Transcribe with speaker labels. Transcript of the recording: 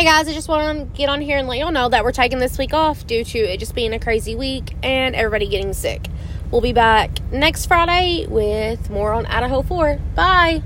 Speaker 1: Hey guys, I just want to get on here and let y'all know that we're taking this week off due to it just being a crazy week and everybody getting sick. We'll be back next Friday with more on Idaho 4. Bye.